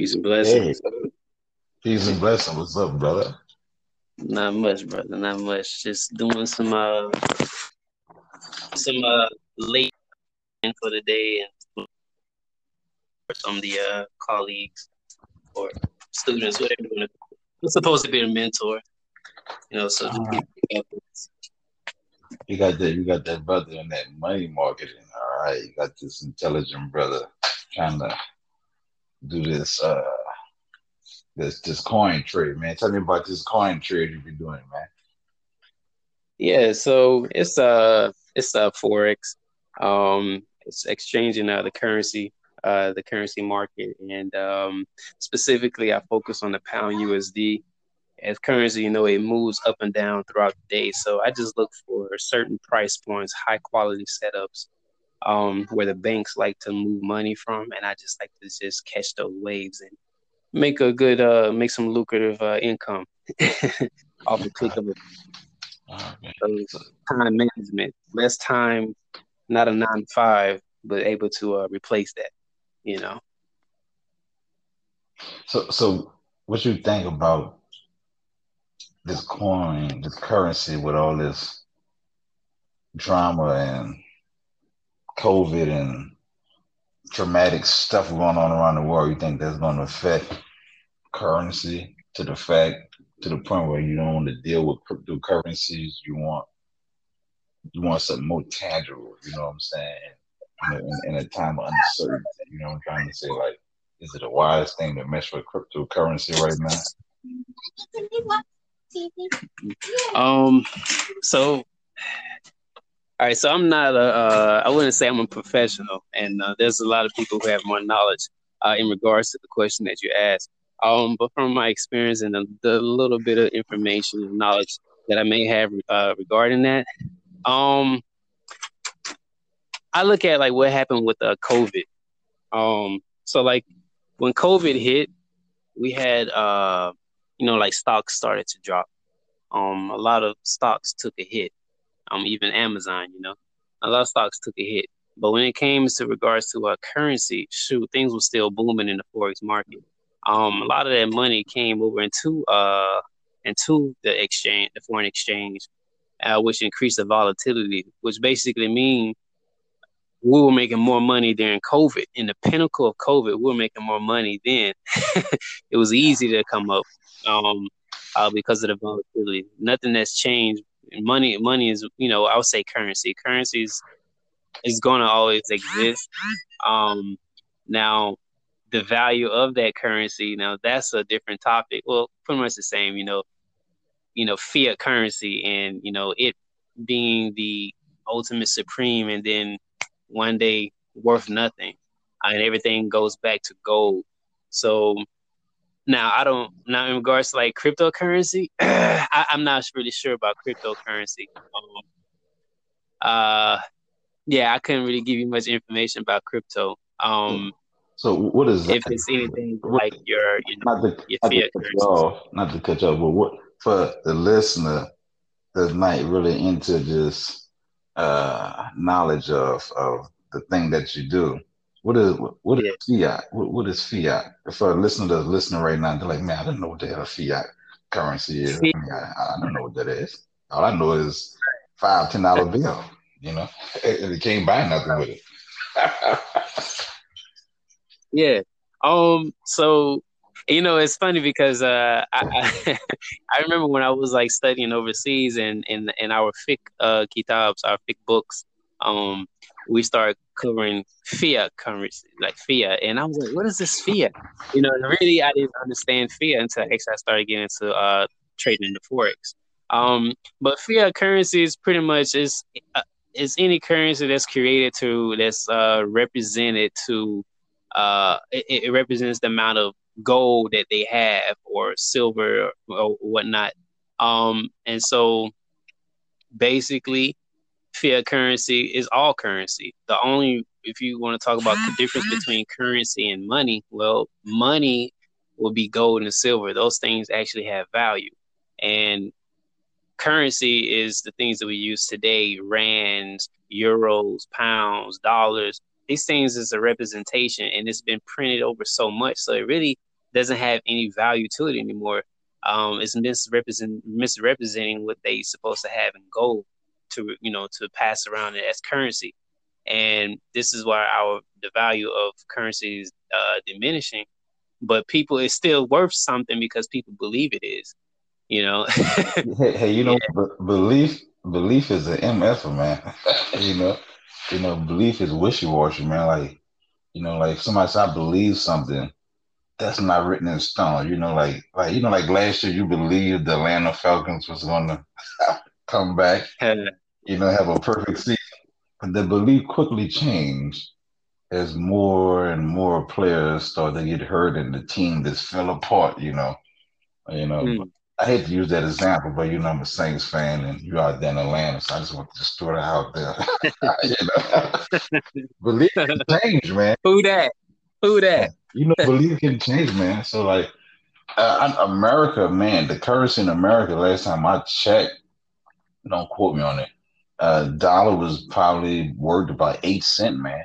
Peace and blessings. Hey, peace and blessings. What's up, brother? Not much, brother. Not much. Just doing some uh some uh late for the day and for some of the uh colleagues or students, whatever you want to. I'm supposed to be a mentor, you know. So uh, you got that. You got that brother in that money marketing. All right, you got this intelligent brother trying to do this uh this this coin trade, man. Tell me about this coin trade you've been doing, man. Yeah, so it's uh it's uh forex. Um it's exchanging uh, the currency, uh the currency market and um specifically I focus on the pound USD. As currency, you know, it moves up and down throughout the day. So I just look for certain price points, high quality setups, um, where the banks like to move money from, and I just like to just catch those waves and make a good uh make some lucrative uh, income off the click of. So time management, less time, not a nine to five, but able to uh, replace that. You know. So, so what you think about this coin, this currency, with all this drama and COVID and traumatic stuff going on around the world, you think that's going to affect currency to the fact to the point where you don't want to deal with cryptocurrencies? You want you want something more tangible. You know what I'm saying? In a, in, in a time of uncertainty, you know what I'm trying to say? Like, is it a wise thing to mess with cryptocurrency right now? Um. So all right, so I'm not a, uh, I wouldn't say I'm a professional, and uh, there's a lot of people who have more knowledge uh, in regards to the question that you asked. Um, but from my experience and the, the little bit of information and knowledge that I may have uh, regarding that, um, I look at like what happened with uh, COVID. Um, so like when COVID hit, we had uh, you know, like stocks started to drop. Um, a lot of stocks took a hit um, even Amazon, you know, a lot of stocks took a hit. But when it came to regards to a uh, currency, shoot, things were still booming in the forex market. Um, a lot of that money came over into uh into the exchange, the foreign exchange, uh, which increased the volatility, which basically mean we were making more money during COVID. In the pinnacle of COVID, we were making more money then. it was easy to come up um, uh, because of the volatility. Nothing that's changed money money is you know I would say currency. Is, is going to always exist. Um, now the value of that currency now that's a different topic. Well, pretty much the same. You know, you know fiat currency and you know it being the ultimate supreme, and then one day worth nothing, and everything goes back to gold. So now I don't now in regards to like cryptocurrency, I, am not really sure about cryptocurrency. Um, uh, yeah, I couldn't really give you much information about crypto. Um, so what is if it's anything like your, your not to, your not fiat currency? Off, not to cut you off, but what for the listener that's not really into just uh, knowledge of of the thing that you do what is what is fiat? What, what is fiat? For a listener that's listening right now, they're like, man, I don't know what the hell fiat currency is. I, mean, I, I, don't know what that is. All I know is five ten dollar bill. You know, and it can't buy nothing with it. yeah. Um. So you know, it's funny because uh, I, I, remember when I was like studying overseas and in in our fiqh uh, kitabs, our fiqh books. Um, we started covering fiat currency, like fiat, and I was like, "What is this fiat?" You know, really, I didn't understand fiat until actually I started getting into uh, trading in the forex. Um, but fiat currency is pretty much is uh, is any currency that's created to that's uh, represented to uh, it, it, represents the amount of gold that they have or silver or, or whatnot. Um, and so basically fiat currency is all currency. The only if you want to talk about the difference between currency and money, well, money will be gold and silver. Those things actually have value. And currency is the things that we use today, rands, euros, pounds, dollars. These things is a representation and it's been printed over so much. So it really doesn't have any value to it anymore. Um, it's misrepresent, misrepresenting what they supposed to have in gold to you know to pass around as currency, and this is why our the value of currency is uh, diminishing. But people, it's still worth something because people believe it is. You know. hey, hey, you know, yeah. b- belief belief is an MF, man. you know, you know, belief is wishy washy, man. Like, you know, like somebody said, I believe something that's not written in stone. You know, like like you know, like last year you believed the Atlanta Falcons was gonna come back, you know, have a perfect season. But the belief quickly changed as more and more players started to get hurt and the team just fell apart, you know. You know, mm. I hate to use that example, but you know I'm a Saints fan and you're out there in Atlanta, so I just want to just throw it out there. you know, believe can change, man. Who that? Who that? You know, believe can change, man. So like, uh, America, man, the currency in America. Last time I checked, don't quote me on it. Uh, dollar was probably worth about eight cent, man.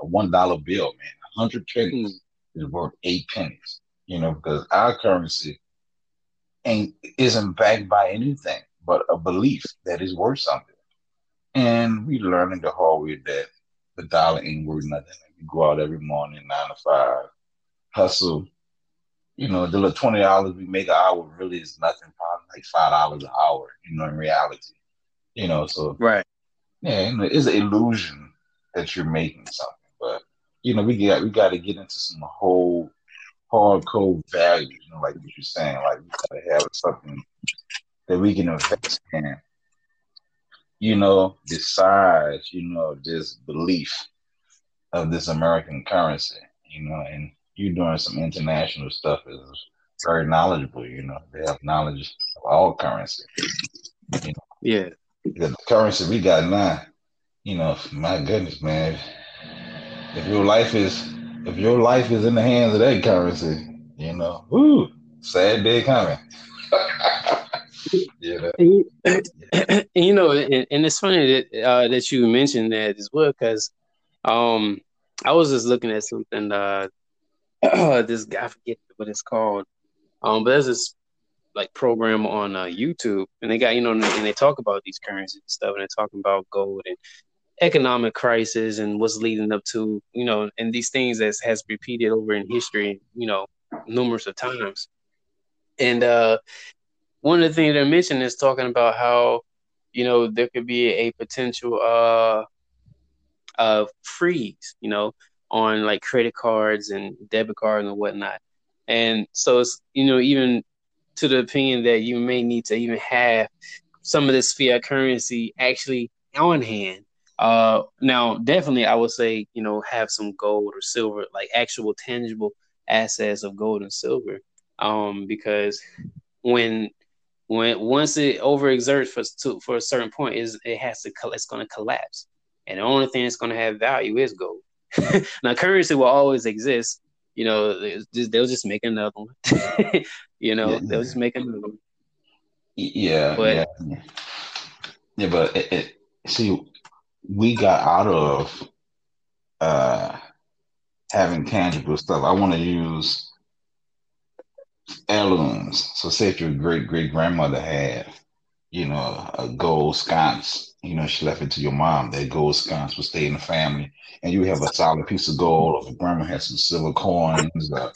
A one dollar bill, man. A hundred pennies mm. is worth eight pennies. You know, because our currency ain't isn't backed by anything but a belief that is worth something. And we learning the hard way that the dollar ain't worth nothing. We go out every morning, nine to five, hustle. You know, the little twenty dollars we make an hour really is nothing, probably like five dollars an hour, you know, in reality. You know, so right. Yeah, you know, it's an illusion that you're making something. But you know, we got we gotta get into some whole hardcore values, you know, like what you're saying, like we gotta have something that we can invest in, you know, besides, you know, this belief of this American currency, you know, and you doing some international stuff is very knowledgeable, you know. They have knowledge of all currency. You know? Yeah. The currency we got now, you know, my goodness, man. If your life is if your life is in the hands of that currency, you know, whoo, sad day coming. yeah. You, you know, and, and, it's funny that uh, that you mentioned that as well, because um, I was just looking at something. Uh, this guy, I forget what it's called. Um, but there's this like program on uh, YouTube, and they got you know, and they talk about these currencies and stuff, and they're talking about gold and economic crisis and what's leading up to, you know, and these things that has repeated over in history, you know, numerous of times. And uh, one of the things they mentioned is talking about how, you know, there could be a potential uh, uh, freeze, you know, on like credit cards and debit cards and whatnot. And so it's, you know, even to the opinion that you may need to even have some of this fiat currency actually on hand uh, now, definitely, I would say you know have some gold or silver, like actual tangible assets of gold and silver, um, because when when once it overexerts for to, for a certain point, is it has to it's going to collapse, and the only thing that's going to have value is gold. now, currency will always exist. You know, they'll just make another one. you know, yeah. they'll just make another one. Yeah, but, yeah, yeah. But it, it, see, we got out of uh, having tangible stuff. I want to use heirlooms. So, say if your great great grandmother had, you know, a gold sconce, you know, she left it to your mom. That gold sconce would stay in the family, and you have a solid piece of gold. Or if grandma has some silver coins or,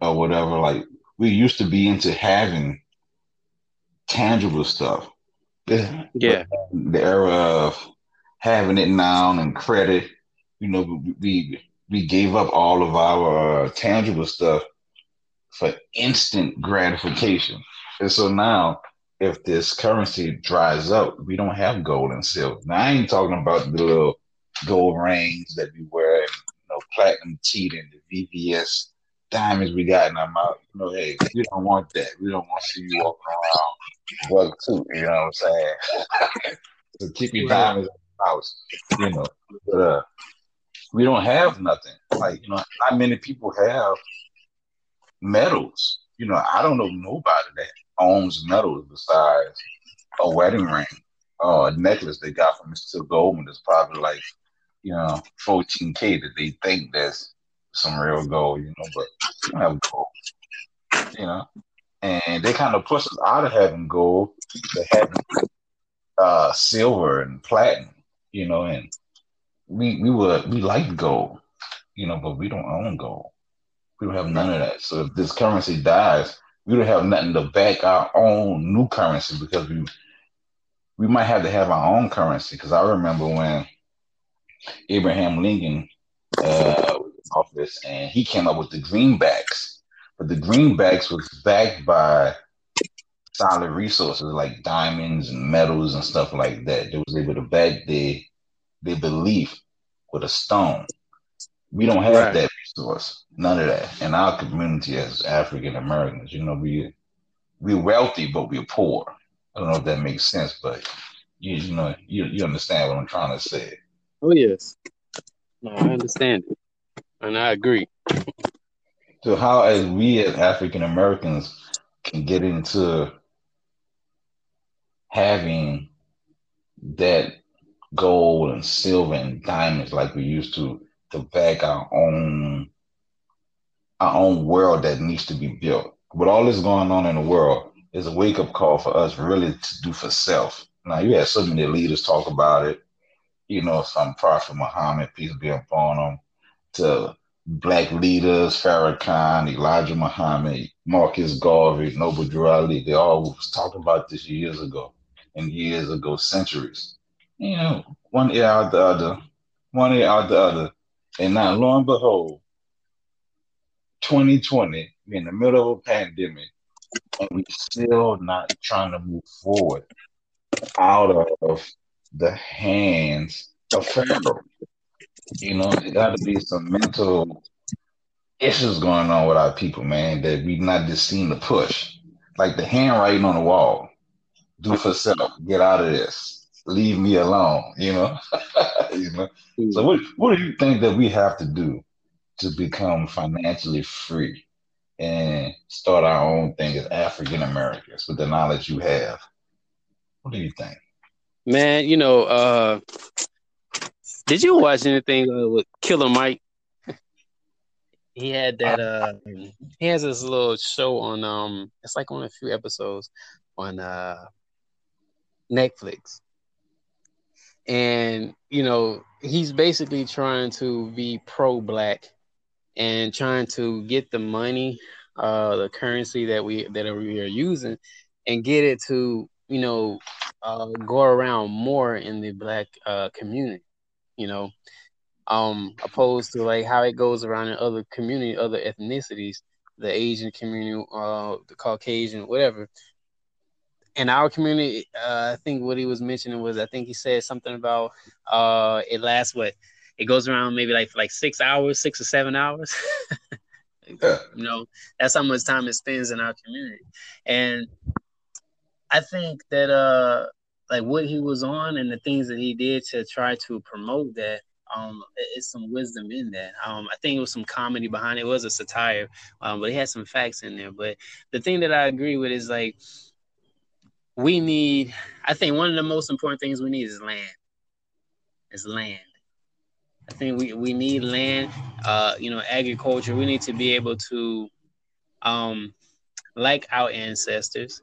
or whatever, like we used to be into having tangible stuff. Yeah. The era of having it now and credit. You know, we we gave up all of our uh, tangible stuff for instant gratification. And so now, if this currency dries up, we don't have gold and silver. Now, I ain't talking about the little gold rings that we wear, and, you know, platinum teeth and the VVS diamonds we got in our mouth. You know, hey, we don't want that. We don't want to see you walking around bug too. You know what I'm saying? so keep your diamonds house, you know. But, uh, we don't have nothing. Like, you know, not many people have metals. You know, I don't know nobody that owns metals besides a wedding ring or a necklace they got from Mr. Goldman that's probably like, you know, 14K that they think that's some real gold, you know, but we don't have gold. you know, and they kind of push us out of having gold to having uh, silver and platinum, you know, and we we would we like gold, you know, but we don't own gold. We don't have none of that. So if this currency dies, we don't have nothing to back our own new currency because we we might have to have our own currency. Because I remember when Abraham Lincoln uh, was in office and he came up with the greenbacks, but the greenbacks was backed by solid resources like diamonds and metals and stuff like that. They was able to back their their belief with a stone. We don't have right. that resource, none of that. In our community as African Americans, you know, we we're wealthy but we're poor. I don't know if that makes sense, but you, you know, you, you understand what I'm trying to say. Oh yes, no, I understand it, and I agree. So, how as we as African Americans can get into having that gold and silver and diamonds like we used to to back our own our own world that needs to be built. With all this going on in the world, is a wake up call for us really to do for self. Now you had so many leaders talk about it, you know, some Prophet Muhammad, peace be upon him, to black leaders, Farrakhan, Elijah Muhammad, Marcus Garvey, Noble Drew Ali. They all was talking about this years ago and years ago, centuries. You know, one ear out the other, one ear out the other. And now, lo and behold, 2020, we're in the middle of a pandemic, and we still not trying to move forward out of the hands of Pharaoh. You know, there got to be some mental issues going on with our people, man, that we not just seen the push. Like the handwriting on the wall. Do for self. Get out of this. Leave me alone. You know. you know. So what what do you think that we have to do to become financially free and start our own thing as African Americans with the knowledge you have? What do you think? Man, you know, uh did you watch anything uh, with Killer Mike? he had that uh he has this little show on um it's like on a few episodes on uh Netflix. And you know, he's basically trying to be pro black and trying to get the money, uh the currency that we that we are using and get it to, you know, uh go around more in the black uh community you know, um, opposed to like how it goes around in other community, other ethnicities, the Asian community, uh, the Caucasian, whatever. In our community, uh, I think what he was mentioning was I think he said something about uh, it lasts what it goes around maybe like like six hours, six or seven hours. yeah. You know, that's how much time it spends in our community, and I think that uh like what he was on and the things that he did to try to promote that um it's some wisdom in that um i think it was some comedy behind it, it was a satire um but he had some facts in there but the thing that i agree with is like we need i think one of the most important things we need is land. Is land. I think we, we need land uh you know agriculture. We need to be able to um like our ancestors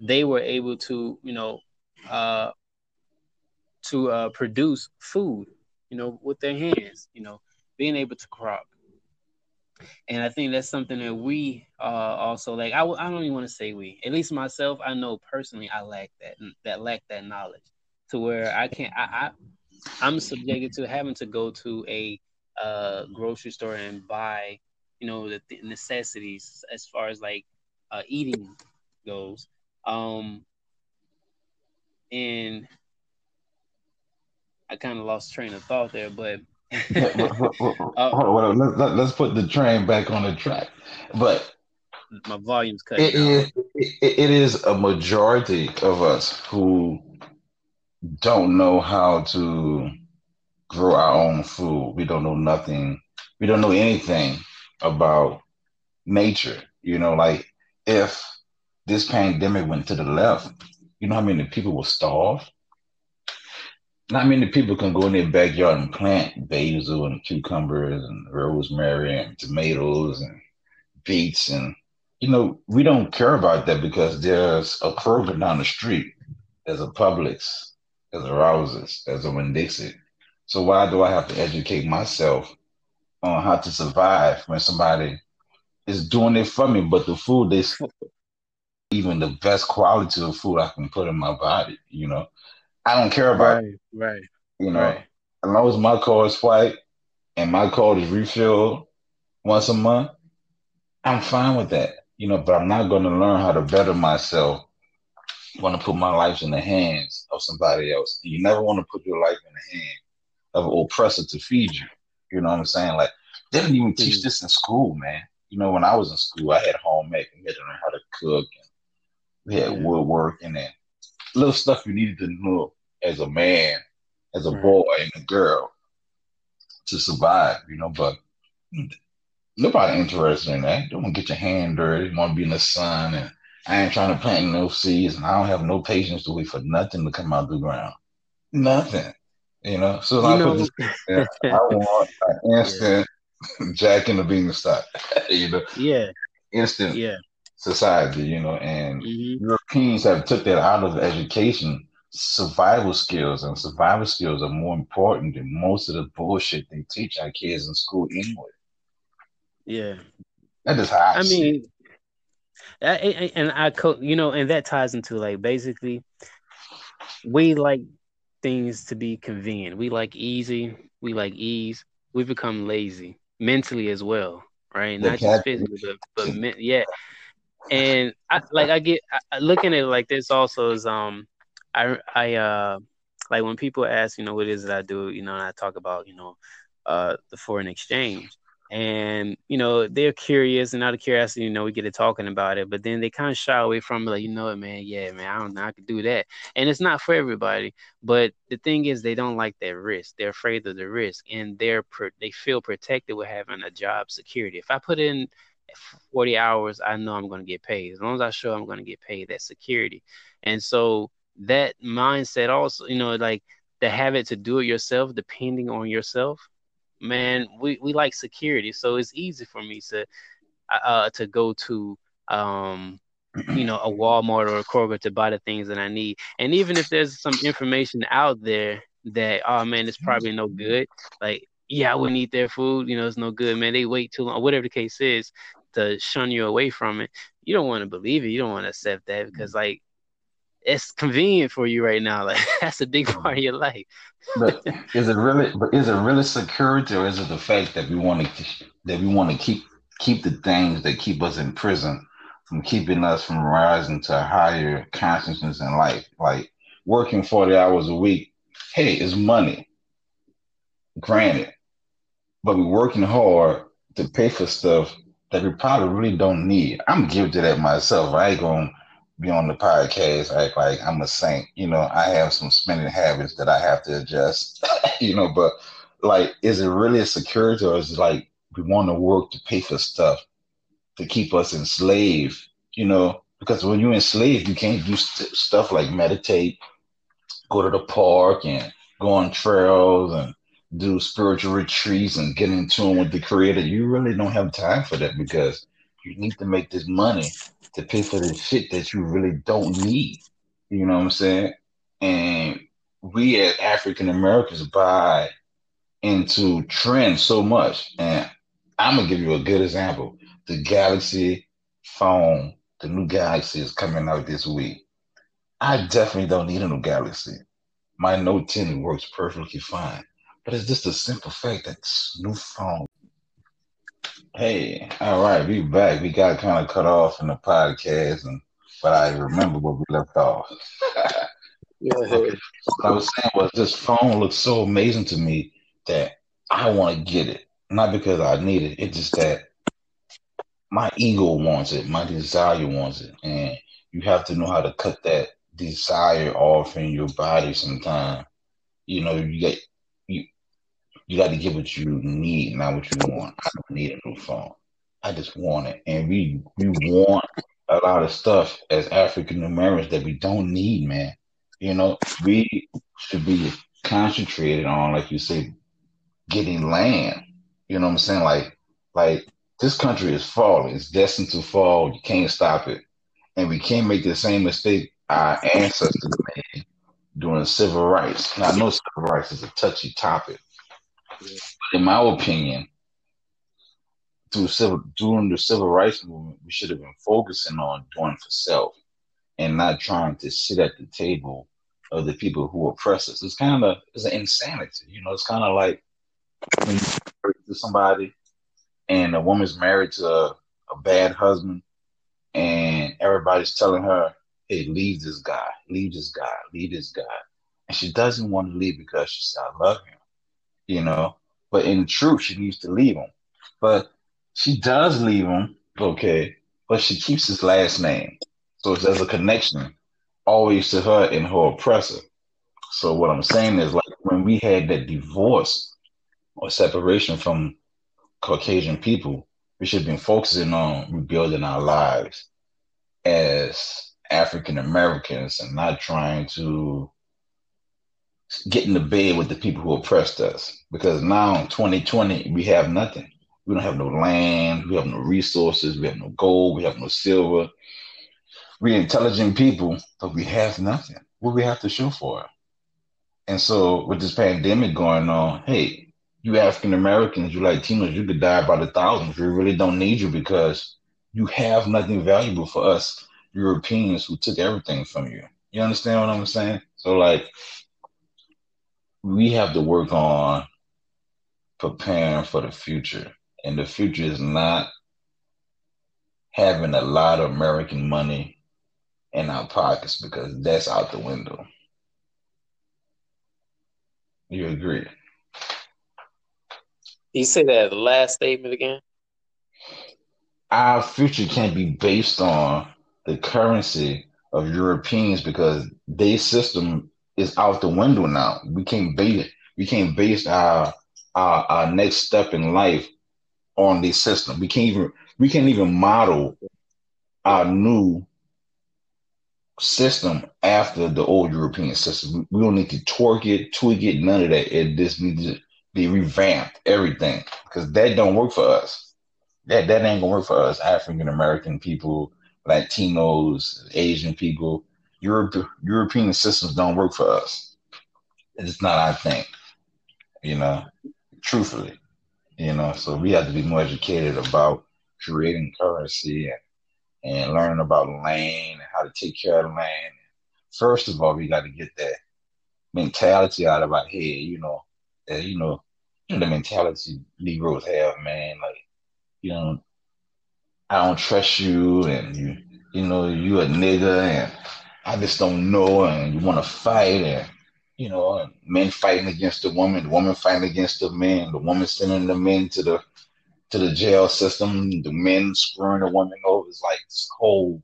they were able to you know uh, to uh, produce food, you know, with their hands, you know, being able to crop. And I think that's something that we uh, also like. I, I don't even want to say we, at least myself, I know personally, I lack that, that lack that knowledge to where I can't, I, I I'm subjected to having to go to a uh, grocery store and buy, you know, the, the necessities as far as like uh, eating goes. Um, and I kind of lost train of thought there, but. Uh, Hold on, let, let, let's put the train back on the track. But my volume's cut. It is, it, it is a majority of us who don't know how to grow our own food. We don't know nothing. We don't know anything about nature. You know, like if this pandemic went to the left, you know how many people will starve? Not many people can go in their backyard and plant basil and cucumbers and rosemary and tomatoes and beets and you know, we don't care about that because there's a Kroger down the street, there's a Publix, there's a Rouses, there's a Winn-Dixie. So why do I have to educate myself on how to survive when somebody is doing it for me, but the food they even the best quality of food I can put in my body, you know. I don't care about right, right. You know, right. as long as my car is white and my car is refilled once a month, I'm fine with that. You know, but I'm not going to learn how to better myself. Want to put my life in the hands of somebody else. You never want to put your life in the hand of an oppressor to feed you. You know what I'm saying? Like they didn't even teach mm. this in school, man. You know, when I was in school, I had homemaking. We had to learn how to cook, and we had woodworking and little stuff you needed to know as a man, as a right. boy and a girl to survive. You know, but nobody interested in that. Don't want to get your hand dirty. Want to be in the sun, and I ain't trying to plant no seeds, and I don't have no patience to wait for nothing to come out of the ground. Nothing. You know, so you I know, this. I want an instant yeah. Jack in the Beanstalk. you know, yeah, instant, yeah, society. You know, and mm-hmm. Europeans have took that out of education. Survival skills and survival skills are more important than most of the bullshit they teach our kids in school anyway. Yeah. That is how I, I mean, I, and I, co- you know, and that ties into like basically, we like things to be convenient. We like easy. We like ease. We become lazy mentally as well, right? Not just physically, but, but yeah. And I like I get I, looking at it like this also is um I I uh like when people ask you know what is it I do you know and I talk about you know uh the foreign exchange. And you know they're curious and out of curiosity you know we get to talking about it but then they kind of shy away from it like you know what man? Yeah man i don't know i could do that. And it's not for everybody but the thing is they don't like that risk. They're afraid of the risk and they're they feel protected with having a job security. If i put in 40 hours i know i'm going to get paid as long as i show i'm going to get paid that security and so that mindset also you know like the habit to do it yourself depending on yourself man, we, we like security, so it's easy for me to uh, uh to go to um you know a Walmart or a Kroger to buy the things that I need. And even if there's some information out there that oh man, it's probably no good, like yeah, I wouldn't eat their food, you know, it's no good, man. They wait too long, whatever the case is, to shun you away from it. You don't want to believe it. You don't want to accept that mm. because like it's convenient for you right now. Like that's a big part of your life. but is it really? But is it really security, or is it the fact that we want to that we want to keep keep the things that keep us in prison from keeping us from rising to a higher consciousness in life? Like working forty hours a week. Hey, it's money. Granted, but we're working hard to pay for stuff that we probably really don't need. I'm guilty of that myself. I ain't gonna be on the podcast act like I'm a saint. You know, I have some spending habits that I have to adjust. you know, but like, is it really a security or is it like we want to work to pay for stuff to keep us enslaved? You know, because when you're enslaved, you can't do st- stuff like meditate, go to the park, and go on trails and do spiritual retreats and get in tune with the creator. You really don't have time for that because you need to make this money to pay for the shit that you really don't need. You know what I'm saying? And we as African Americans buy into trends so much. And I'm gonna give you a good example. The Galaxy phone, the new Galaxy is coming out this week. I definitely don't need a new Galaxy. My Note 10 works perfectly fine. But it's just a simple fact that new phone Hey, all right, we back. We got kind of cut off in the podcast, and but I remember where we left off. yeah. What I was saying was this phone looks so amazing to me that I want to get it, not because I need it. It's just that my ego wants it, my desire wants it, and you have to know how to cut that desire off in your body. Sometimes, you know, you get you got to get what you need, not what you want. I don't need a new phone. I just want it. And we we want a lot of stuff as African Americans that we don't need, man. You know, we should be concentrated on, like you say, getting land. You know what I'm saying? Like, like this country is falling. It's destined to fall. You can't stop it. And we can't make the same mistake our ancestors made during civil rights. Now, I know civil rights is a touchy topic. In my opinion, through civil during the civil rights movement, we should have been focusing on doing for self and not trying to sit at the table of the people who oppress us. It's kind of it's an insanity, you know. It's kind of like when you married to somebody and a woman's married to a, a bad husband, and everybody's telling her, "Hey, leave this guy, leave this guy, leave this guy," and she doesn't want to leave because she said, "I love him," you know. But in truth, she needs to leave him. But she does leave him, okay, but she keeps his last name. So there's a connection always to her and her oppressor. So what I'm saying is like when we had that divorce or separation from Caucasian people, we should have been focusing on rebuilding our lives as African Americans and not trying to get the bed with the people who oppressed us. Because now in 2020, we have nothing. We don't have no land, we have no resources, we have no gold, we have no silver. We're intelligent people, but we have nothing. What we have to show for it? And so with this pandemic going on, hey, you African Americans, you Latinos, you could die by the thousands. We really don't need you because you have nothing valuable for us Europeans who took everything from you. You understand what I'm saying? So like we have to work on preparing for the future. And the future is not having a lot of American money in our pockets because that's out the window. You agree? You say that the last statement again? Our future can't be based on the currency of Europeans because their system is out the window now. We can't base we can't base our our, our next step in life on this system. We can't even we can't even model our new system after the old European system. We don't need to torque it, tweak it, none of that. It just needs to be revamped, everything, because that don't work for us. That that ain't gonna work for us, African American people, Latinos, Asian people. Europe, European systems don't work for us. It's not our thing, you know, truthfully, you know. So we have to be more educated about creating currency and and learning about land and how to take care of land. First of all, we got to get that mentality out of our head, you know, that, you know, the mentality Negroes have, man. Like, you know, I don't trust you, and you, you know, you a nigga, and I just don't know, and you want to fight, and you know, men fighting against the woman, the woman fighting against the man, the woman sending the men to the to the jail system, the men screwing the woman over. It's like this whole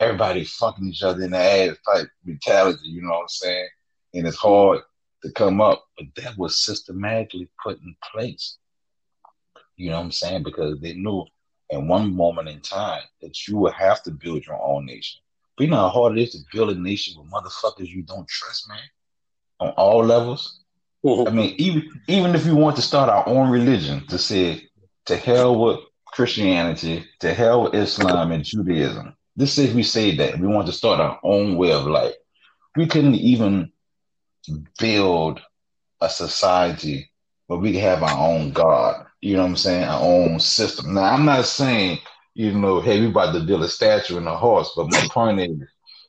everybody fucking each other in the ass type mentality, you know what I'm saying? And it's hard to come up, but that was systematically put in place. You know what I'm saying? Because they knew in one moment in time that you would have to build your own nation. But you know how hard it is to build a nation with motherfuckers you don't trust, man, on all levels. Mm-hmm. I mean, even even if we want to start our own religion, to say to hell with Christianity, to hell with Islam and Judaism. This is we say that we want to start our own way of life. We couldn't even build a society where we have our own God. You know what I'm saying? Our own system. Now I'm not saying, you know, hey, we about to build a statue and a horse, but my point is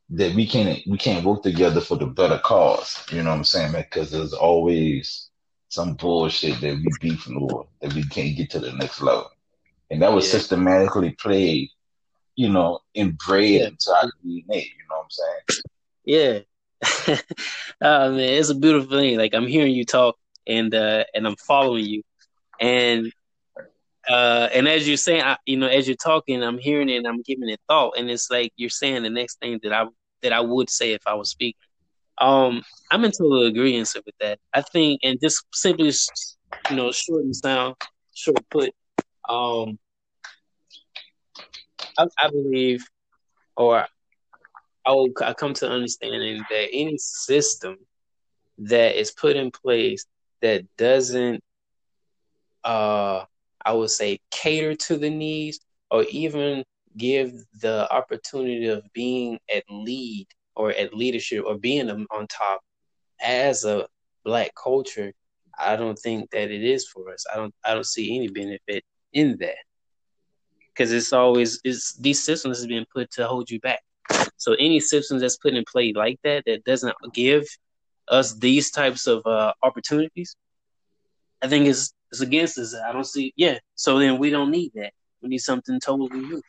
that we can't we can't work together for the better cause. You know what I'm saying? man? Because there's always some bullshit that we beefing over that we can't get to the next level. And that was yeah. systematically played, you know, inbred yeah. into our DNA, you know what I'm saying? Yeah. oh man, it's a beautiful thing. Like I'm hearing you talk and uh and I'm following you. And uh and as you're saying, I, you know, as you're talking, I'm hearing it and I'm giving it thought. And it's like you're saying the next thing that I that I would say if I was speaking. Um, I'm in total agreement with that. I think, and just simply, you know, short and sound, short put, um, I, I believe, or I will I come to understanding that any system that is put in place that doesn't, uh, I would say, cater to the needs or even give the opportunity of being at lead or at leadership or being on top as a black culture, I don't think that it is for us. I don't I don't see any benefit in that. Because it's always it's these systems has been put to hold you back. So any systems that's put in play like that that doesn't give us these types of uh, opportunities, I think is it's against us. I don't see yeah. So then we don't need that. We need something totally new.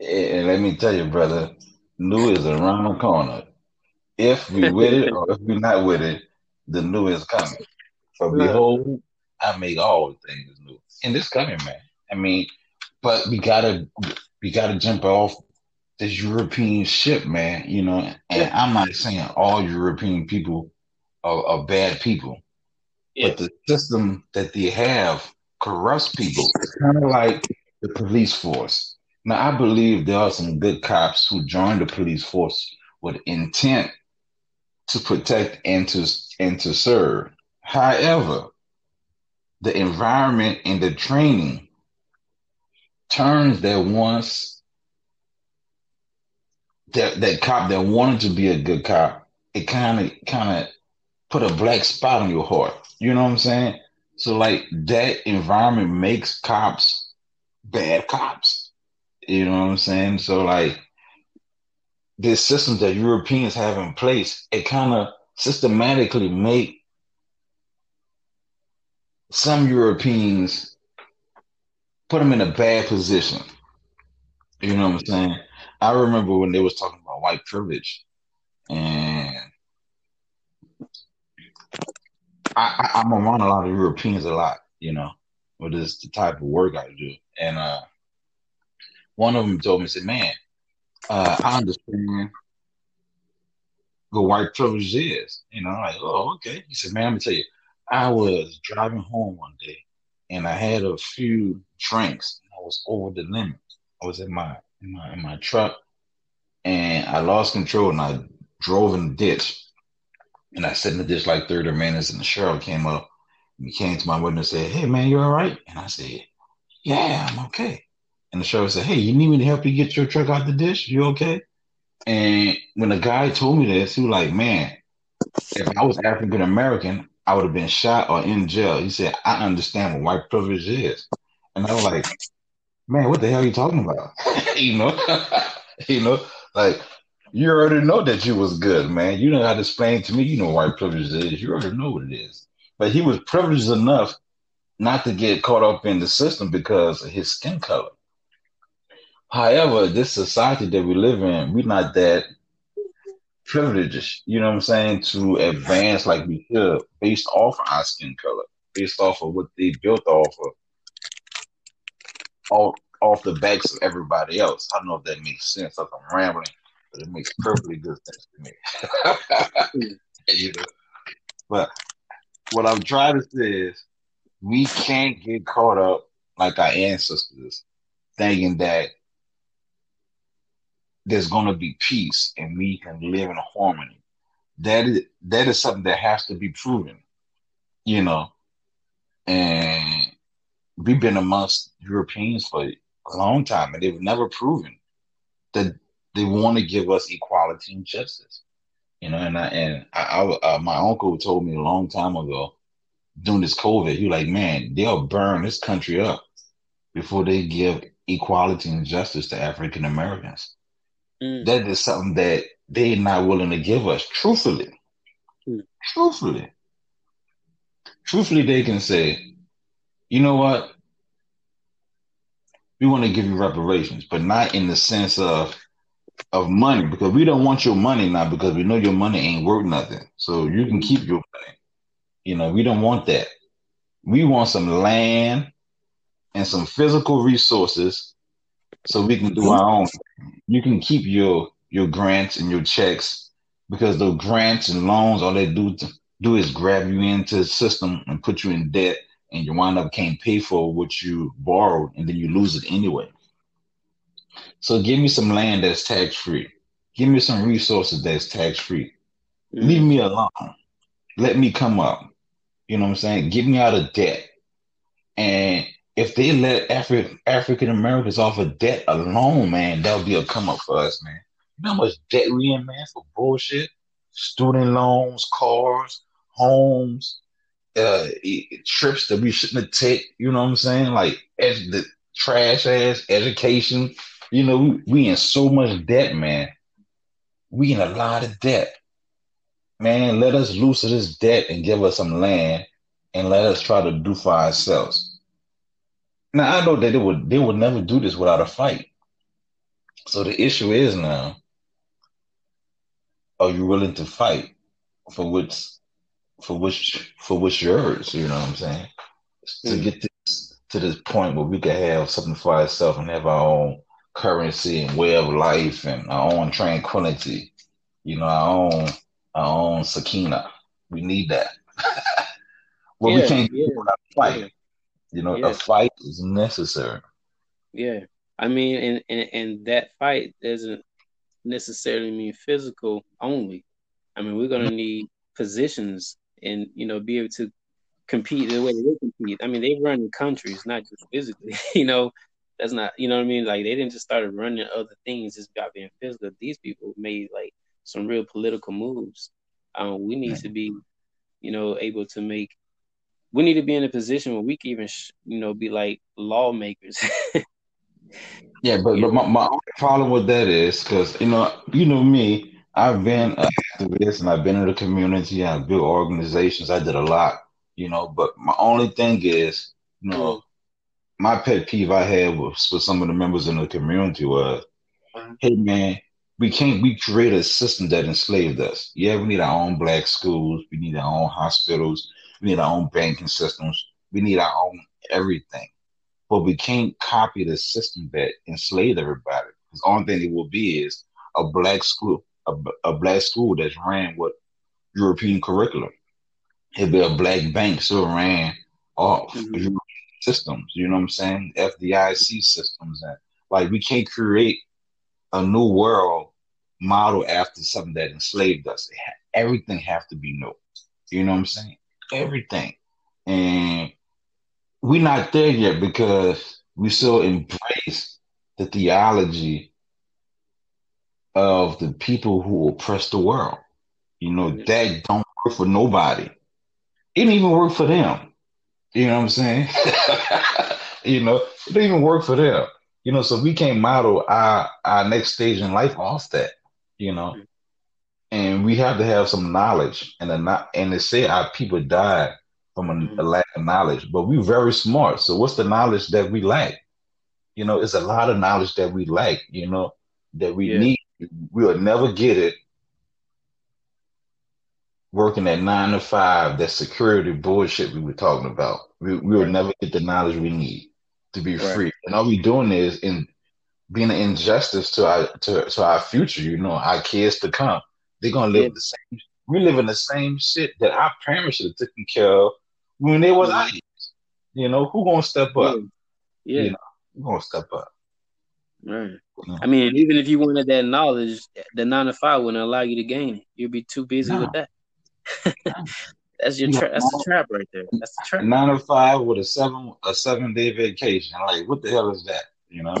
And let me tell you, brother, new is around the corner. If we with it or if we not with it, the new is coming. For behold, I make all things new. And this coming, man. I mean, but we gotta we gotta jump off this European ship, man. You know, and I'm not saying all European people are, are bad people, yeah. but the system that they have corrupts people. It's kind of like the police force. Now, I believe there are some good cops who join the police force with intent to protect and to and to serve. However, the environment and the training turns that once that that cop that wanted to be a good cop, it kind of kind of put a black spot on your heart. You know what I'm saying? So like that environment makes cops bad cops. You know what I'm saying? So like this system that Europeans have in place, it kind of systematically make some Europeans put them in a bad position. You know what I'm saying? I remember when they was talking about white privilege, and I, I, am around a lot of Europeans a lot, you know, with this the type of work I do, and uh, one of them told me, said, "Man, uh, I understand what white privilege is." You know, I'm like, "Oh, okay." He said, "Man, let me tell you, I was driving home one day, and I had a few drinks, and I was over the limit. I was in my in my in my truck, and I lost control, and I drove in the ditch." And I sat in the dish like 30 minutes, and the sheriff came up and he came to my window and said, Hey, man, you all right? And I said, Yeah, I'm okay. And the sheriff said, Hey, you need me to help you get your truck out the dish? You okay? And when the guy told me this, he was like, Man, if I was African American, I would have been shot or in jail. He said, I understand what white privilege is. And I was like, Man, what the hell are you talking about? you know? you know, like you already know that you was good, man. You know how to explain to me. You know white privilege is. You already know what it is. But he was privileged enough not to get caught up in the system because of his skin color. However, this society that we live in, we're not that privileged, you know what I'm saying, to advance like we should based off of our skin color, based off of what they built off of, off, off the backs of everybody else. I don't know if that makes sense. Like I'm rambling but it makes perfectly good sense to me. you know? But what I'm trying to say is we can't get caught up like our ancestors thinking that there's going to be peace and we can live in harmony. That is that is something that has to be proven, you know. And we've been amongst Europeans for a long time, and they've never proven that they want to give us equality and justice. You know, and I, and I, I uh, my uncle told me a long time ago during this COVID, he was like, man, they'll burn this country up before they give equality and justice to African Americans. Mm. That is something that they're not willing to give us. Truthfully, mm. truthfully, truthfully, they can say, you know what? We want to give you reparations, but not in the sense of of money because we don't want your money now because we know your money ain't worth nothing. So you can keep your money. You know, we don't want that. We want some land and some physical resources so we can do our mm-hmm. own. You can keep your your grants and your checks because the grants and loans all they do to, do is grab you into the system and put you in debt and you wind up can't pay for what you borrowed and then you lose it anyway. So give me some land that's tax free. Give me some resources that's tax free. Mm-hmm. Leave me alone. Let me come up. You know what I'm saying? Get me out of debt. And if they let Afri- African Americans off of debt alone, man, that would be a come up for us, man. You know how much debt we in, man, for bullshit? Student loans, cars, homes, uh, trips that we shouldn't have take. You know what I'm saying? Like ed- the trash ass education. You know, we, we in so much debt, man. We in a lot of debt. Man, let us loose of this debt and give us some land and let us try to do for ourselves. Now I know that they would they would never do this without a fight. So the issue is now, are you willing to fight for which for which for which yours? You know what I'm saying? Mm-hmm. To get this to this point where we can have something for ourselves and have our own currency and way of life and our own tranquility. You know, our own our own sakina. We need that. well, yeah, we can't yeah, do without a fight. Yeah. You know, yeah. a fight is necessary. Yeah. I mean, and, and and that fight doesn't necessarily mean physical only. I mean, we're gonna mm-hmm. need positions and you know be able to compete the way they compete. I mean, they run the countries, not just physically. you know, that's not you know what I mean. Like they didn't just start running other things just about being physical. These people made like some real political moves. Um, we need to be, you know, able to make. We need to be in a position where we can even, you know, be like lawmakers. yeah, but but my, my problem with that is because you know you know me. I've been an activist and I've been in the community. I've built organizations. I did a lot, you know. But my only thing is, you know, my pet peeve I had was with some of the members in the community was, hey man, we can't we create a system that enslaved us. Yeah, we need our own black schools, we need our own hospitals, we need our own banking systems, we need our own everything. But we can't copy the system that enslaved everybody. Because the only thing it will be is a black school, a, a black school that's ran with European curriculum. It'd be a black bank still ran off mm-hmm. Systems. You know what I'm saying? FDIC systems and like we can't create a new world model after something that enslaved us. everything have to be new. You know what I'm saying? Everything. And we're not there yet because we still embrace the theology of the people who oppress the world. You know, that don't work for nobody. It didn't even work for them. You know what I'm saying? you know, it didn't even work for them. You know, so we can't model our our next stage in life off that. You know, mm-hmm. and we have to have some knowledge, and not and they say our people died from a, mm-hmm. a, lack of knowledge, but we're very smart. So what's the knowledge that we lack? You know, it's a lot of knowledge that we lack. You know, that we yeah. need. We'll never get it working at nine to five, that security bullshit we were talking about. We, we will never get the knowledge we need to be right. free. And all we doing is in being an injustice to our to, to our future, you know, our kids to come. They're gonna live yeah. the same we live in the same shit that our parents should have taken care of when they was our You know, who gonna step up? Yeah. You know, who gonna step up? Right. I mean, even if you wanted that knowledge, the nine to five wouldn't allow you to gain it. You'd be too busy no. with that. That's your tra- that's trap right there. That's the trap. Nine to five with a seven a seven day vacation. Like what the hell is that? You know,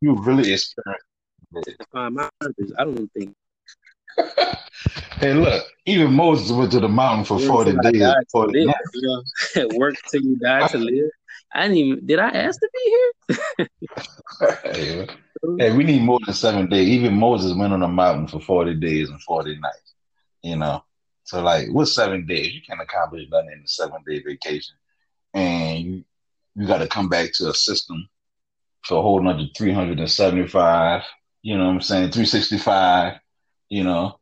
you really experience. Find. Uh, I don't think. hey, look! Even Moses went to the mountain for forty days. 40 live, you know? Work till you die to live. I didn't even. Did I ask to be here? hey, hey, we need more than seven days. Even Moses went on the mountain for forty days and forty nights. You know, so like, what's seven days? You can't accomplish nothing in a seven day vacation, and you you got to come back to a system for a whole another three hundred and seventy five. You know what I'm saying? Three sixty five. You know,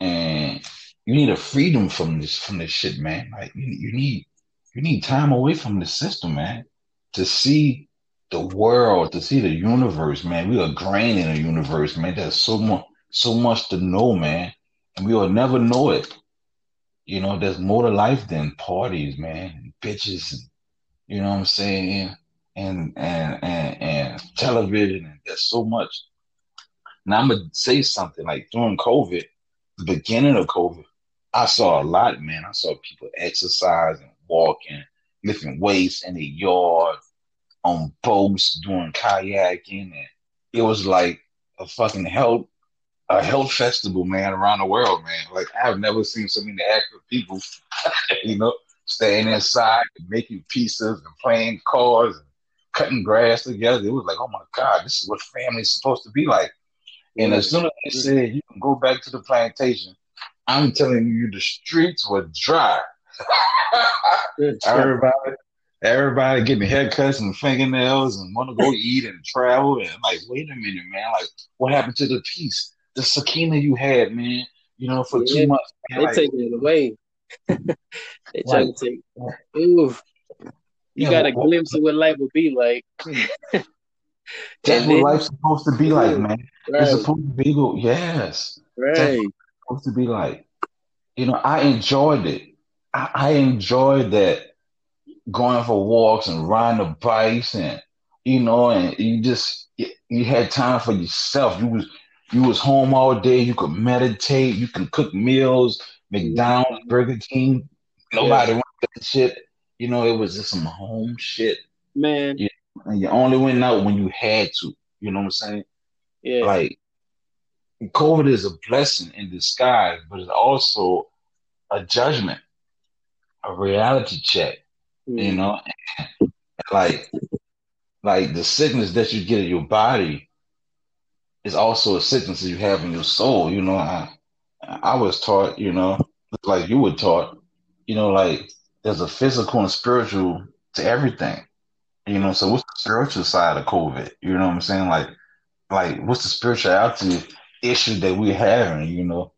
and you need a freedom from this from this shit, man. Like you, you need you need time away from the system, man, to see the world, to see the universe, man. We are grain in a universe, man. There's so much so much to know, man, and we will never know it you know, there's more to life than parties, man, bitches, you know what I'm saying, and and and and television, and there's so much. Now I'm gonna say something like during COVID, the beginning of COVID, I saw a lot, man. I saw people exercising, walking, lifting weights in the yard, on boats, doing kayaking, and it was like a fucking health a health festival, man, around the world, man. Like I've never seen so many active people, you know, staying inside and making pizzas and playing cards and cutting grass together. It was like, oh my God, this is what family's supposed to be like. And as soon as they said you can go back to the plantation, I'm telling you, the streets were dry. everybody, everybody getting haircuts and fingernails and want to go eat and travel. And I'm like, wait a minute, man. Like, what happened to the peace, the sakina you had, man? You know, for yeah, two months. Man, they like, taking it away. they trying to take. Uh, Ooh, you yeah, got a glimpse of what life would be like. That's what life's supposed to be like, man. Right. It's supposed to be, yes. Right. Supposed to be like. You know, I enjoyed it. I, I enjoyed that going for walks and riding the bikes and you know, and you just you had time for yourself. You was you was home all day. You could meditate. You can cook meals. McDonald's, Burger King. Nobody yeah. that shit. You know, it was just some home shit. Man. You, and you only went out when you had to. You know what I'm saying? Yeah. Like COVID is a blessing in disguise, but it's also a judgment, a reality check. Mm. You know, like like the sickness that you get in your body is also a sickness that you have in your soul. You know, I I was taught, you know, like you were taught, you know, like there's a physical and spiritual to everything. You know, so what's the spiritual side of COVID? You know what I'm saying? Like, like what's the spirituality issue that we're having? You know,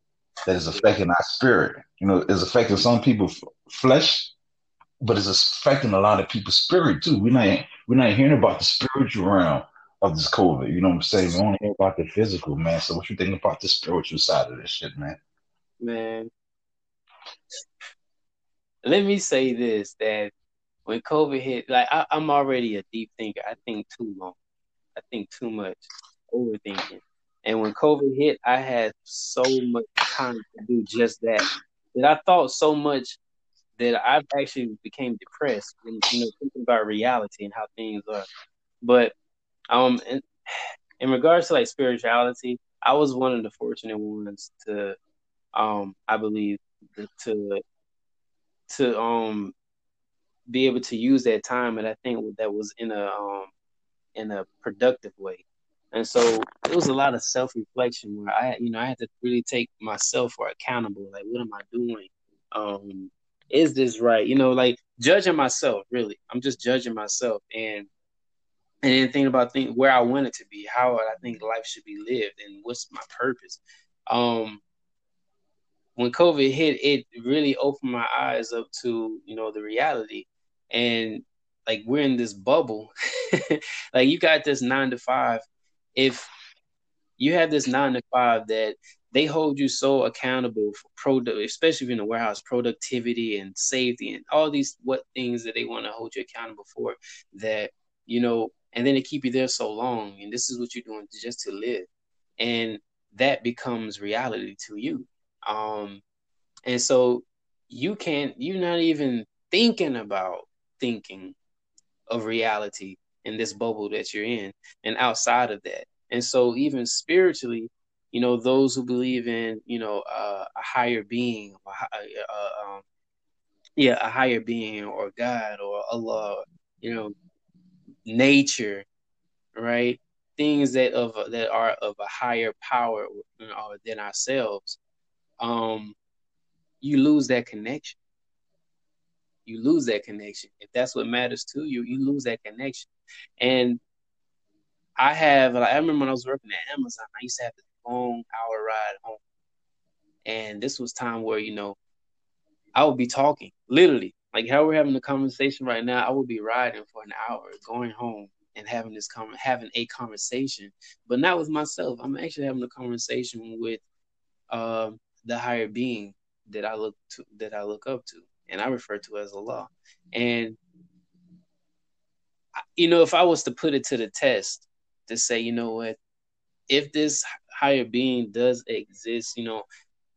that is affecting our spirit. You know, is affecting some people's flesh, but it's affecting a lot of people's spirit too. We're not we're not hearing about the spiritual realm of this COVID. You know what I'm saying? We only hear about the physical, man. So what you think about the spiritual side of this shit, man? Man, let me say this: that when COVID hit, like I, am already a deep thinker. I think too long. I think too much, overthinking. And when COVID hit, I had so much time to do just that. That I thought so much that I actually became depressed when you know thinking about reality and how things are. But um, in, in regards to like spirituality, I was one of the fortunate ones to, um, I believe to to um be able to use that time, and I think that was in a um in a productive way. And so it was a lot of self reflection where I, you know, I had to really take myself for accountable. Like, what am I doing? Um, is this right? You know, like judging myself. Really, I'm just judging myself, and and then thinking about think where I want it to be, how I think life should be lived, and what's my purpose. Um, when COVID hit, it really opened my eyes up to you know the reality, and like we're in this bubble. like you got this nine to five. If you have this nine to five that they hold you so accountable for product, especially if you're in the warehouse, productivity and safety and all these what things that they want to hold you accountable for that you know, and then they keep you there so long, and this is what you're doing just to live, and that becomes reality to you. Um, and so you can't, you're not even thinking about thinking of reality in this bubble that you're in and outside of that. And so even spiritually, you know, those who believe in, you know, uh, a higher being, um, yeah, a higher being or God or Allah, you know, nature, right? Things that of that are of a higher power than ourselves. Um, you lose that connection. You lose that connection. If that's what matters to you, you lose that connection. And I have, like, I remember when I was working at Amazon, I used to have this long hour ride home. And this was time where, you know, I would be talking, literally, like how we're having a conversation right now. I would be riding for an hour, going home and having this com- having a conversation, but not with myself. I'm actually having a conversation with um, the higher being that I look to that I look up to and I refer to as Allah. And you know, if I was to put it to the test to say, you know what, if this higher being does exist, you know,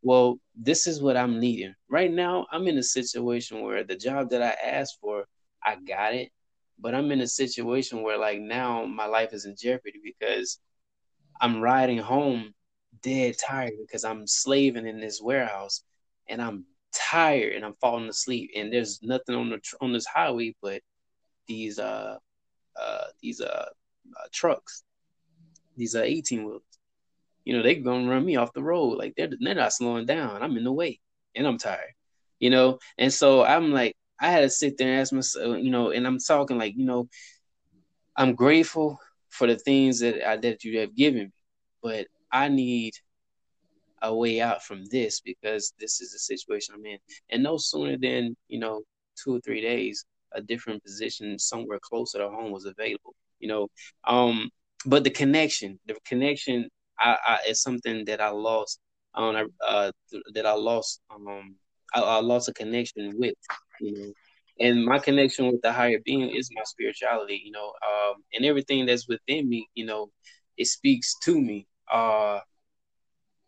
well, this is what I'm needing. Right now, I'm in a situation where the job that I asked for, I got it. But I'm in a situation where like now my life is in jeopardy because I'm riding home dead tired because I'm slaving in this warehouse and I'm tired and I'm falling asleep and there's nothing on the on this highway but these uh uh these uh, uh trucks these uh 18 wheels you know they're gonna run me off the road like they're they're not slowing down I'm in the way and I'm tired you know and so I'm like I had to sit there and ask myself you know and I'm talking like you know I'm grateful for the things that I, that you have given me but I need a way out from this because this is the situation I'm in. And no sooner than, you know, two or three days, a different position somewhere closer to home was available. You know, um, but the connection, the connection, I, I is something that I lost on um, uh that I lost um I, I lost a connection with, you know. And my connection with the higher being is my spirituality, you know, um, and everything that's within me, you know, it speaks to me. Uh,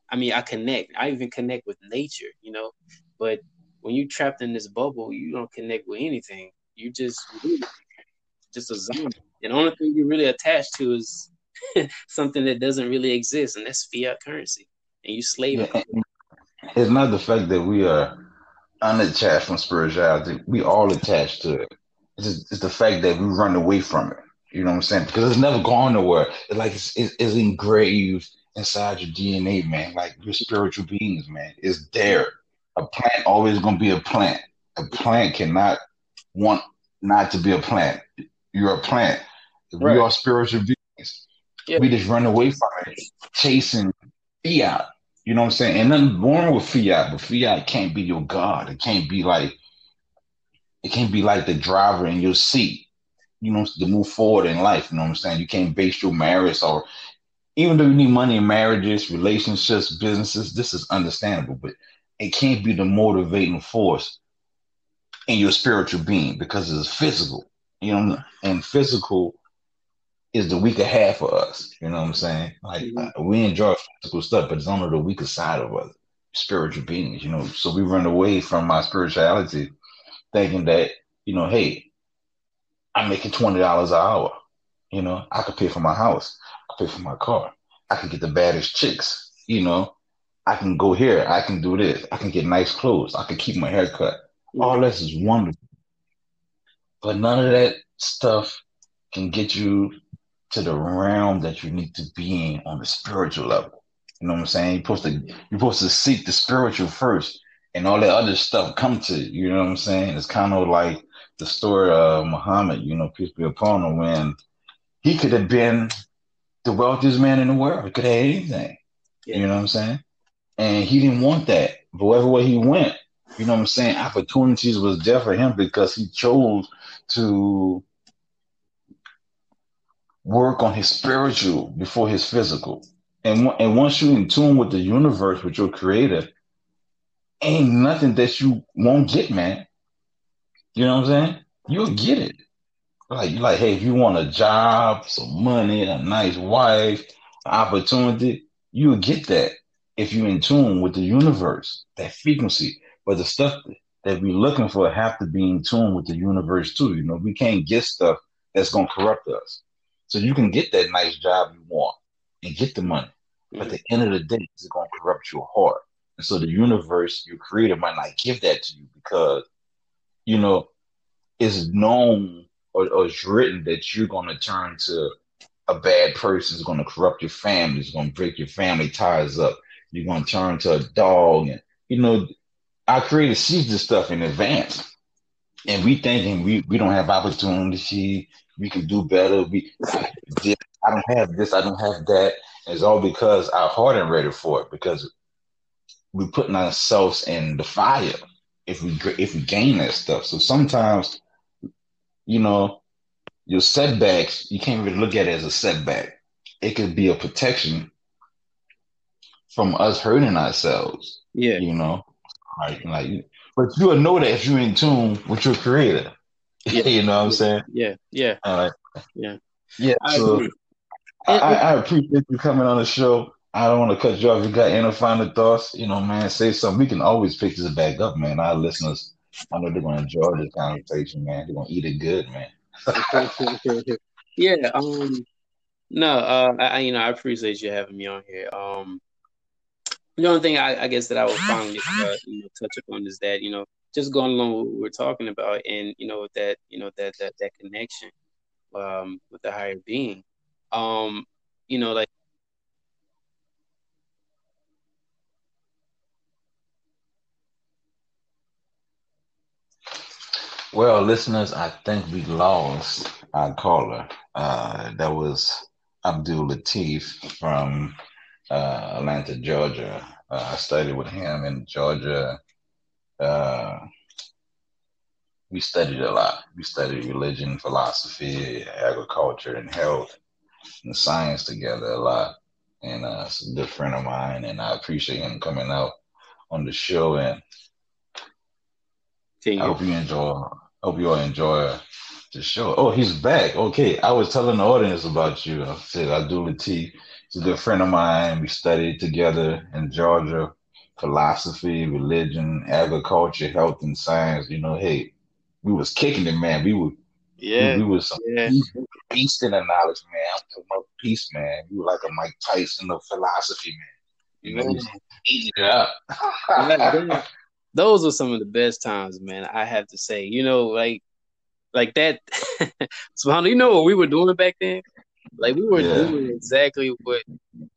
I mean, I connect. I even connect with nature, you know. But when you're trapped in this bubble, you don't connect with anything. You just just a zombie. And the only thing you're really attached to is something that doesn't really exist, and that's fiat currency. And you slave yeah. it. It's not the fact that we are unattached from spirituality. We all attached to it. It's, just, it's the fact that we run away from it. You know what I'm saying? Because it's never gone nowhere. It's like it's, it's engraved inside your DNA, man. Like you're spiritual beings, man. It's there. A plant always gonna be a plant. A plant cannot want not to be a plant. You're a plant. Right. We are spiritual beings. Yeah. We just run away from it, chasing fiat. You know what I'm saying? And nothing wrong with fiat, but fiat can't be your God. It can't be like it can't be like the driver in your seat. You know, to move forward in life. You know what I'm saying? You can't base your marriage or even though you need money in marriages, relationships, businesses, this is understandable, but it can't be the motivating force in your spiritual being because it's physical, you know, and physical is the weaker half of us. You know what I'm saying? Like mm-hmm. we enjoy physical stuff, but it's only the weaker side of us, spiritual beings. You know, so we run away from my spirituality, thinking that you know, hey, I'm making twenty dollars an hour. You know, I could pay for my house I could pay for my car. I can get the baddest chicks. You know, I can go here. I can do this. I can get nice clothes. I can keep my hair cut. All this is wonderful. But none of that stuff can get you to the realm that you need to be in on the spiritual level. You know what I'm saying? You're supposed to you're supposed to seek the spiritual first, and all that other stuff come to you. You know what I'm saying? It's kind of like the story of Muhammad. You know, peace be upon him, when he could have been the wealthiest man in the world. He could have anything. Yeah. You know what I'm saying? And he didn't want that. But wherever way he went, you know what I'm saying? Opportunities was there for him because he chose to work on his spiritual before his physical. And, and once you're in tune with the universe, with your creator, ain't nothing that you won't get, man. You know what I'm saying? You'll get it. Like like, hey, if you want a job, some money, a nice wife, opportunity, you will get that if you're in tune with the universe, that frequency. But the stuff that we're looking for have to be in tune with the universe too. You know, we can't get stuff that's gonna corrupt us. So you can get that nice job you want and get the money. But at the end of the day, it's gonna corrupt your heart. And so the universe, your creator might not give that to you because, you know, it's known or, or it's written that you're going to turn to a bad person, is going to corrupt your family, is going to break your family ties up. You're going to turn to a dog, and you know, our creator sees this stuff in advance, and we thinking we we don't have opportunity, we can do better. We I don't have this, I don't have that. It's all because our heart ain't ready for it because we're putting ourselves in the fire if we if we gain that stuff. So sometimes you know, your setbacks, you can't really look at it as a setback. It could be a protection from us hurting ourselves. Yeah. You know, like, like but you'll know that if you're in tune with your creator. Yeah. you know what I'm saying? Yeah. Yeah. All right. Yeah. Yeah. I so I, I, appreciate you coming on the show. I don't want to cut you off. You got any final thoughts? You know, man, say something. We can always pick this back up, man. Our listeners, I know they're going to enjoy this conversation, man. They're going to eat it good, man. yeah. Um. No. Uh. I. You know. I appreciate you having me on here. Um. The only thing I, I guess that I would finally uh, you know touch upon is that you know just going along with what we're talking about, and you know that you know that that that connection um with the higher being. Um. You know, like Well, listeners, I think we lost our caller. Uh, that was Abdul Latif from uh, Atlanta, Georgia. Uh, I studied with him in Georgia. Uh, we studied a lot. We studied religion, philosophy, agriculture, and health and science together a lot. And uh, it's a good friend of mine, and I appreciate him coming out on the show. And I hope you enjoy Hope you all enjoy the show. Oh, he's back. Okay, I was telling the audience about you. I said Abdul Latif. He's a good friend of mine. We studied together in Georgia, philosophy, religion, agriculture, health, and science. You know, hey, we was kicking it, man. We were, yeah, we, we was some yeah. beast in the knowledge, man. I'm talking about peace, man. You were like a Mike Tyson of philosophy, man. You know, eating it up those were some of the best times, man. I have to say, you know, like like that. so you know what we were doing back then? Like we were yeah. doing exactly what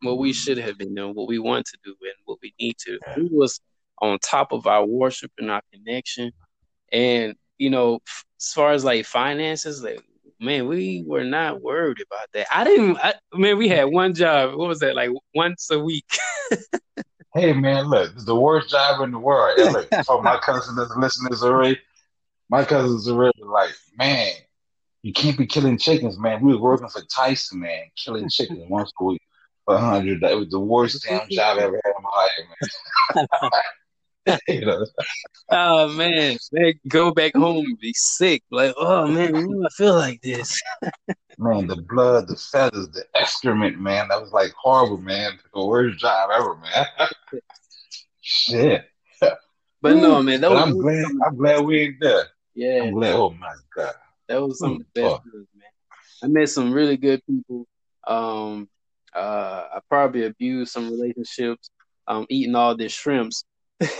what we should have been doing, what we want to do, and what we need to. We was on top of our worship and our connection, and you know, as far as like finances, like man, we were not worried about that. I didn't. I, man, we had one job. What was that? Like once a week. Hey man, look, it's the worst job in the world. Look, for my cousins that's listeners already, my cousins are really like, man, you can't be killing chickens, man. We was working for Tyson, man, killing chickens once a week for a hundred. That was the worst damn job I ever had in my life, man. you know? Oh man, they go back home and be sick. Like, oh man, why do I feel like this? man, the blood, the feathers, the excrement, man. That was like horrible, man. The worst job ever, man. Shit. But no, man. That was, I'm glad. I'm glad we ain't there. Yeah. I'm glad. Oh my god. That was some of the best man. I met some really good people. Um, uh, I probably abused some relationships. Um, eating all this shrimps. hey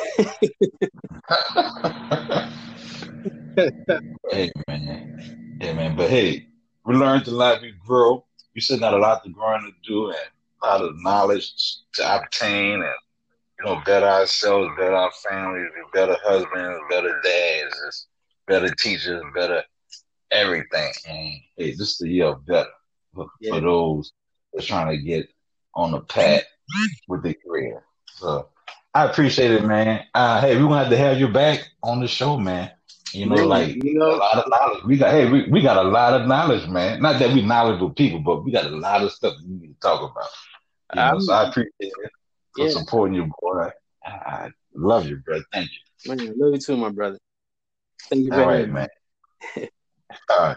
man, hey man, but hey, we learned a lot. We grow. We still got a lot to grow and to do, and a lot of knowledge to obtain, and you know, better ourselves, better our families, better husbands, better dads, better teachers, better everything. And hey, this is the year of better for, yeah. for those that's trying to get on the path with their career. So I appreciate it, man. Uh, hey, we're gonna have to have you back on the show, man. You know, like you know, a lot of knowledge. We got hey, we, we got a lot of knowledge, man. Not that we knowledgeable people, but we got a lot of stuff we need to talk about. You know, so I appreciate it for yeah. supporting you, boy. I, I, love you, brother. Thank you. Man, love you too, my brother. Thank you very much. man. All right.